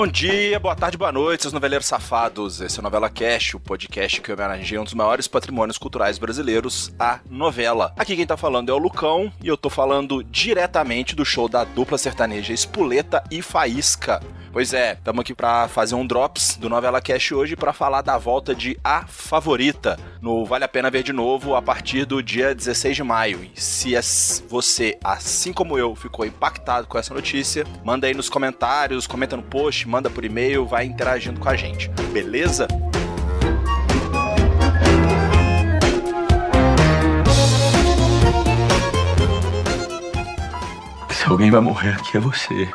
Bom dia, boa tarde, boa noite, seus noveleiros safados. Esse é o Novela Cash, o podcast que homenageia um dos maiores patrimônios culturais brasileiros, a novela. Aqui quem tá falando é o Lucão e eu tô falando diretamente do show da dupla sertaneja Espuleta e Faísca. Pois é, estamos aqui para fazer um drops do Novela Cash hoje para falar da volta de A Favorita no Vale a Pena Ver de Novo a partir do dia 16 de maio. E se você, assim como eu, ficou impactado com essa notícia, manda aí nos comentários, comenta no post, manda por e-mail, vai interagindo com a gente. Beleza? Se alguém vai morrer aqui é você.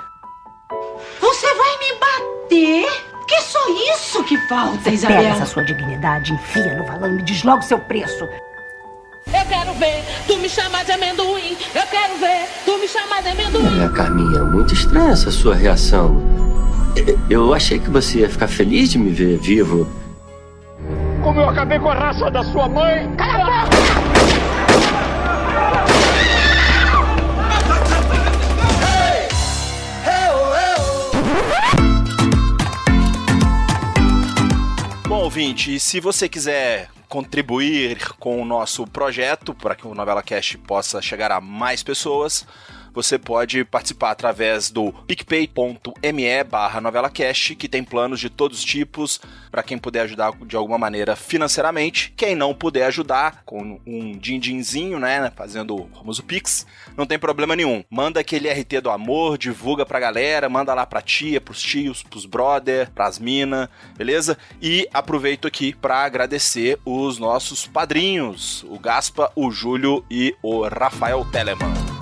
Falta, Isabel? Pega essa sua dignidade, enfia no valão e me diz logo seu preço. Eu quero ver tu me chamar de amendoim. Eu quero ver tu me chamar de amendoim. Olha, Carminha, muito estranha essa sua reação. Eu achei que você ia ficar feliz de me ver vivo. Como eu acabei com a raça da sua mãe. Cala a boca! Ouvinte, se você quiser contribuir com o nosso projeto para que o Novela Cash possa chegar a mais pessoas, você pode participar através do picpay.me barra novelacast, que tem planos de todos os tipos, para quem puder ajudar de alguma maneira financeiramente. Quem não puder ajudar com um din-dinzinho, né, fazendo o famoso Pix, não tem problema nenhum. Manda aquele RT do amor, divulga pra galera, manda lá pra tia, pros tios, pros brother, pras mina, beleza? E aproveito aqui para agradecer os nossos padrinhos, o Gaspa, o Júlio e o Rafael Telemann.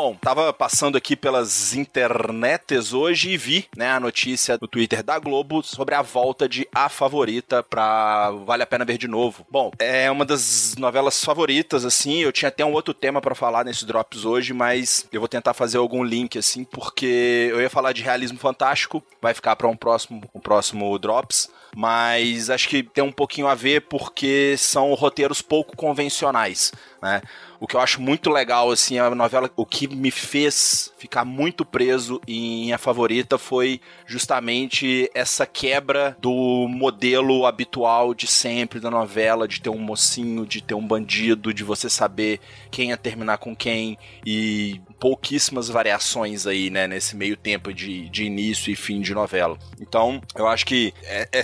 Bom, tava passando aqui pelas internets hoje e vi, né, a notícia no Twitter da Globo sobre a volta de A Favorita pra Vale a Pena Ver de Novo. Bom, é uma das novelas favoritas, assim, eu tinha até um outro tema para falar nesses drops hoje, mas eu vou tentar fazer algum link, assim, porque eu ia falar de realismo fantástico, vai ficar para um próximo, um próximo drops, mas acho que tem um pouquinho a ver porque são roteiros pouco convencionais, né? O que eu acho muito legal, assim, a novela, o que me fez ficar muito preso em A Favorita foi justamente essa quebra do modelo habitual de sempre da novela, de ter um mocinho, de ter um bandido, de você saber quem ia terminar com quem e pouquíssimas variações aí, né, nesse meio tempo de, de início e fim de novela. Então, eu acho que é, é,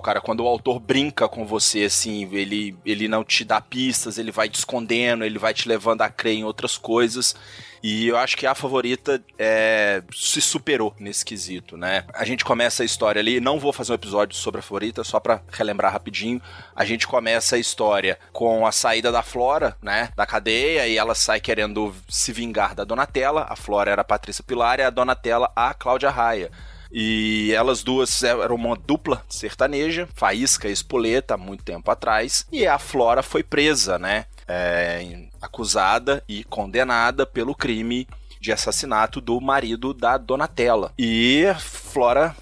cara, quando o autor brinca com você, assim, ele, ele não te dá pistas, ele vai te escondendo, ele vai te levando a crer em outras coisas. E eu acho que a favorita é, se superou nesse quesito, né? A gente começa a história ali, não vou fazer um episódio sobre a favorita, só para relembrar rapidinho. A gente começa a história com a saída da Flora, né, da cadeia, e ela sai querendo se vingar da Donatella. A Flora era a Patrícia Pilar e a Donatella a Cláudia Raia. E elas duas eram uma dupla sertaneja, Faísca e Espoleta, há muito tempo atrás. E a Flora foi presa, né? É, acusada e condenada pelo crime de assassinato do marido da Donatella. E Flora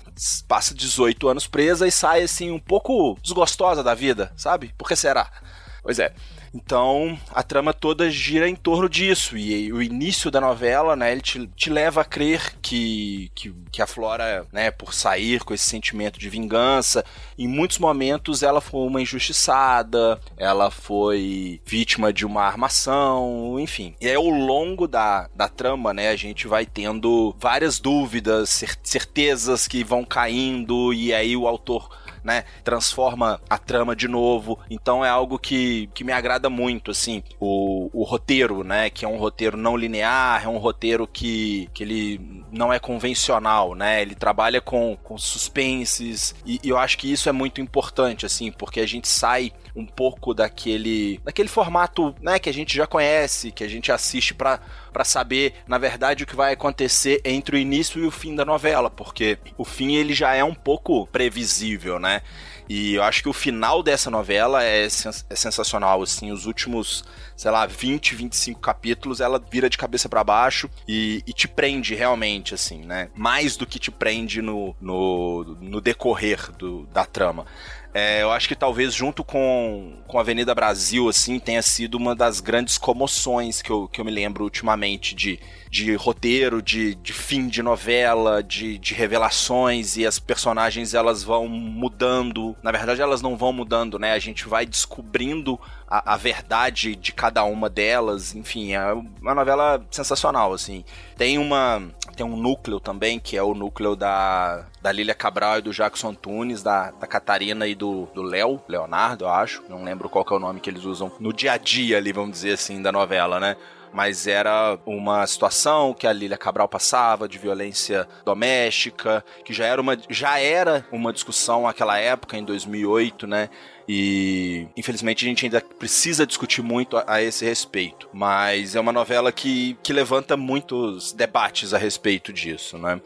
passa 18 anos presa e sai assim um pouco desgostosa da vida, sabe? Por que será? Pois é. Então, a trama toda gira em torno disso. E, o início da novela, né, ele te, te leva a crer que, que, que, a Flora, né, por sair com esse sentimento de vingança, em muitos momentos ela foi uma injustiçada, ela foi vítima de uma armação, enfim. E aí, ao longo da, da trama, né, a gente vai tendo várias dúvidas, certezas que vão caindo, e aí o autor né? Transforma a trama de novo. Então é algo que, que me agrada muito, assim. O, o roteiro, né? Que é um roteiro não linear, é um roteiro que, que ele não é convencional, né? Ele trabalha com, com suspenses. E, e eu acho que isso é muito importante, assim, porque a gente sai um pouco daquele daquele formato, né, que a gente já conhece, que a gente assiste para para saber, na verdade, o que vai acontecer entre o início e o fim da novela, porque o fim ele já é um pouco previsível, né? E eu acho que o final dessa novela é, sens é sensacional, assim, os últimos, sei lá, 20, 25 capítulos, ela vira de cabeça para baixo e, e, te prende realmente, assim, né? Mais do que te prende no, no, no decorrer do, da trama. É, eu acho que talvez junto com, com Avenida Brasil, assim, tenha sido uma das grandes comoções que eu, que eu me lembro ultimamente de, de roteiro, de, de fim de novela, de, de revelações e as personagens elas vão mudando. Na verdade, elas não vão mudando, né? A gente vai descobrindo a, a, verdade de cada uma delas. Enfim, é uma novela sensacional, assim. Tem uma tem um núcleo também, que é o núcleo da, da Lília Cabral e do Jackson Antunes, da, da Catarina e do Léo, Leonardo, eu acho. Não lembro qual é o nome que eles usam no dia a dia ali, vamos dizer assim, da novela, né? mas era uma situação que a Lília Cabral passava de violência doméstica, que já era uma, já era uma discussão naquela época, em 2008, né? E infelizmente a gente ainda precisa discutir muito a, a, esse respeito. Mas é uma novela que, que levanta muitos debates a respeito disso, né?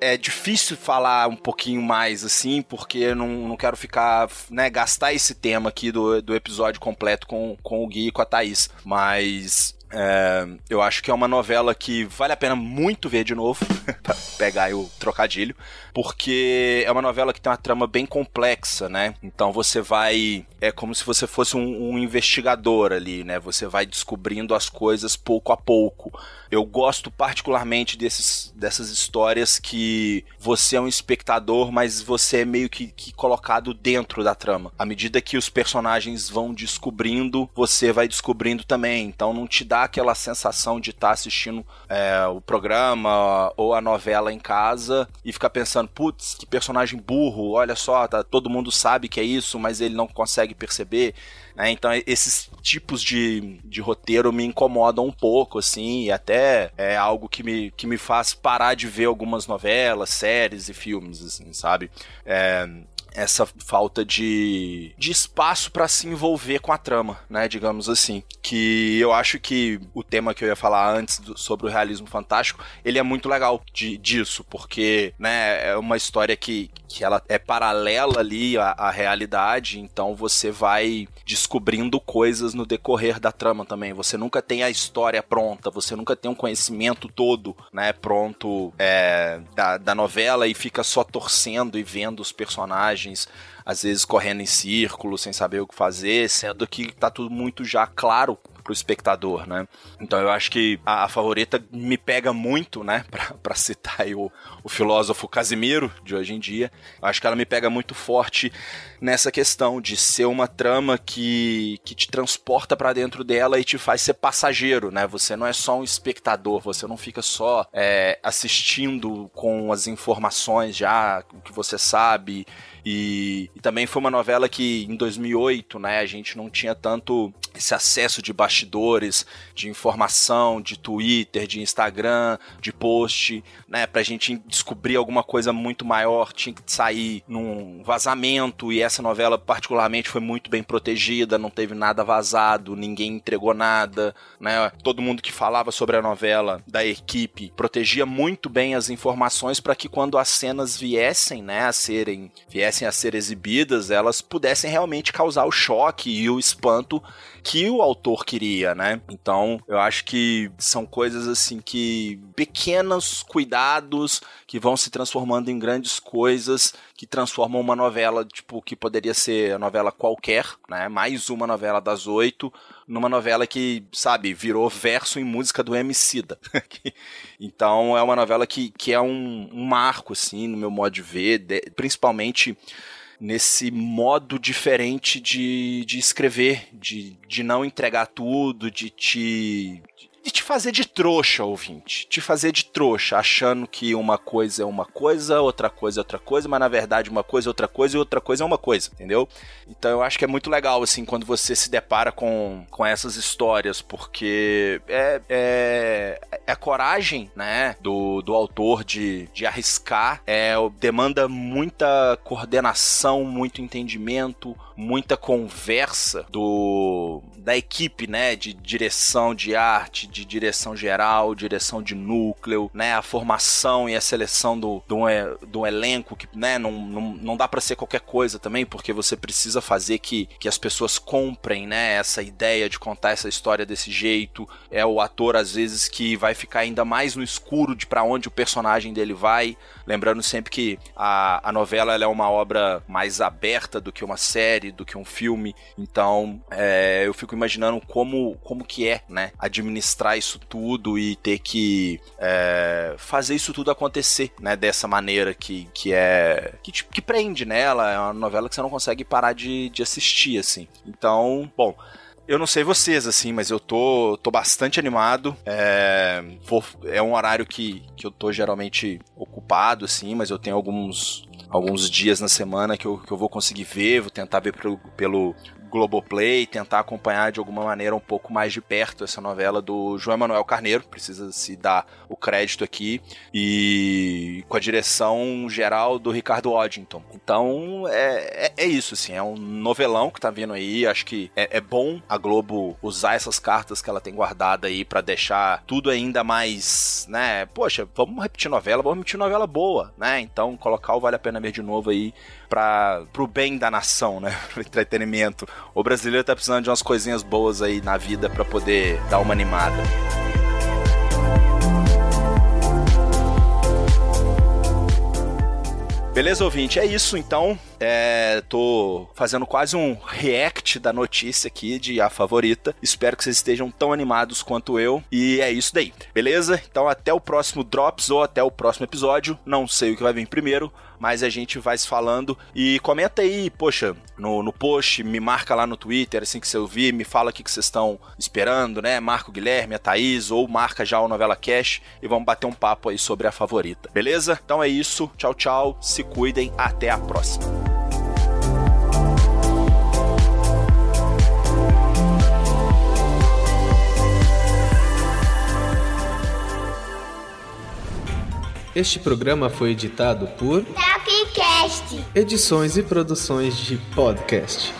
É difícil falar um pouquinho mais assim, porque eu não, não quero ficar, né, gastar esse tema aqui do, do episódio completo com, com o Gui e com a Thaís. Mas é, eu acho que é uma novela que vale a pena muito ver de novo, pra pegar aí o trocadilho, porque é uma novela que tem uma trama bem complexa, né? Então você vai. É como se você fosse um, um investigador ali, né? Você vai descobrindo as coisas pouco a pouco. Eu gosto particularmente desses, dessas histórias que você é um espectador, mas você é meio que, que colocado dentro da trama. À medida que os personagens vão descobrindo, você vai descobrindo também. Então não te dá aquela sensação de estar tá assistindo é, o programa ou a novela em casa e ficar pensando, putz, que personagem burro, olha só, tá, todo mundo sabe que é isso, mas ele não consegue perceber. Né? Então esses tipos de, de roteiro me incomodam um pouco, assim, e até é algo que me, que me faz parar de ver algumas novelas, séries e filmes, assim, sabe? É, essa falta de, de espaço para se envolver com a trama, né, digamos assim. Que eu acho que o tema que eu ia falar antes do, sobre o realismo fantástico, ele é muito legal de, disso, porque, né, é uma história que, que ela é paralela ali à, à realidade, então você vai descobrindo coisas no decorrer da trama também. Você nunca tem a história pronta, você nunca tem um conhecimento todo, né, pronto é, da, da novela e fica só torcendo e vendo os personagens personagens às vezes correndo em círculo, sem saber o que fazer, sendo que tá tudo muito já claro pro espectador, né? Então eu acho que a, a favorita me pega muito, né? Pra, pra citar o, o filósofo Casimiro de hoje em dia. Eu acho que ela me pega muito forte nessa questão de ser uma trama que, que te transporta para dentro dela e te faz ser passageiro, né? Você não é só um espectador, você não fica só é, assistindo com as informações já, o que você sabe e, e, também foi uma novela que em 2008, né, a gente não tinha tanto esse acesso de bastidores, de informação, de Twitter, de Instagram, de post, né, pra gente descobrir alguma coisa muito maior, tinha que sair num vazamento e essa novela particularmente foi muito bem protegida, não teve nada vazado, ninguém entregou nada, né? Todo mundo que falava sobre a novela da equipe protegia muito bem as informações para que quando as cenas viessem, né, a serem viessem a ser exibidas, elas pudessem realmente causar o choque e o espanto que o autor queria, né? Então, eu acho que são coisas assim que pequenos cuidados que vão se transformando em grandes coisas que transformam uma novela, tipo, que poderia ser a novela qualquer, né? Mais uma novela das oito, numa novela que, sabe, virou verso em música do Emicida. então, é uma novela que, que é um, um marco, assim, no meu modo de ver, de, principalmente nesse modo diferente de, de escrever, de, de não entregar tudo, de te de te fazer de trouxa, ouvinte. Te fazer de trouxa, achando que uma coisa é uma coisa, outra coisa é outra coisa, mas na verdade uma coisa é outra coisa e outra coisa é uma coisa, entendeu? Então eu acho que é muito legal, assim, quando você se depara com, com essas histórias, porque é, é, é a coragem, né, do, do autor de, de arriscar, é, demanda muita coordenação, muito entendimento, muita conversa do da equipe, né, de direção de arte, de direção geral, direção de núcleo, né, a formação e a seleção do, do, do elenco que, né, não, não, não dá para ser qualquer coisa também, porque você precisa fazer que, que as pessoas comprem, né, essa ideia de contar essa história desse jeito. É o ator às vezes que vai ficar ainda mais no escuro de para onde o personagem dele vai, lembrando sempre que a, a novela é uma obra mais aberta do que uma série, do que um filme, então é, eu fico imaginando como, como que é, né? Administrar isso tudo e ter que é, fazer isso tudo acontecer, né? Dessa maneira que, que é. Que, que prende nela. É uma novela que você não consegue parar de, de assistir, assim. Então, bom. Eu não sei vocês, assim, mas eu tô, tô bastante animado. É, vou, é um horário que, que eu tô geralmente ocupado, assim, mas eu tenho alguns, alguns dias na semana que eu, que eu vou conseguir ver, vou tentar ver pelo, pelo Globoplay, tentar acompanhar de alguma maneira um pouco mais de perto essa novela do João Emanuel Carneiro, precisa se dar o crédito aqui, e com a direção geral do Ricardo Oddington. Então é, é, é isso, assim, é um novelão que tá vindo aí, acho que é, é bom a Globo usar essas cartas que ela tem guardada aí para deixar tudo ainda mais, né, poxa, vamos repetir novela, vamos repetir novela boa, né, então colocar o Vale a Pena Ver de novo aí para pro bem da nação, né? Pro entretenimento. O brasileiro tá precisando de umas coisinhas boas aí na vida para poder dar uma animada. Beleza, ouvinte? É isso então. É, tô fazendo quase um react da notícia aqui de A Favorita. Espero que vocês estejam tão animados quanto eu. E é isso daí. Beleza? Então até o próximo Drops ou até o próximo episódio. Não sei o que vai vir primeiro, mas a gente vai se falando. E comenta aí, poxa, no, no post, me marca lá no Twitter, assim que você ouvir, me fala o que, vocês estão esperando, né? Marca o Guilherme, a Thaís, ou marca já o Novela Cash e vamos bater um papo aí sobre a favorita. Beleza? Então é isso. Tchau, tchau. Se cuidem. Até a próxima. Este programa foi editado por Tapcast. Edições e Produções de Podcast.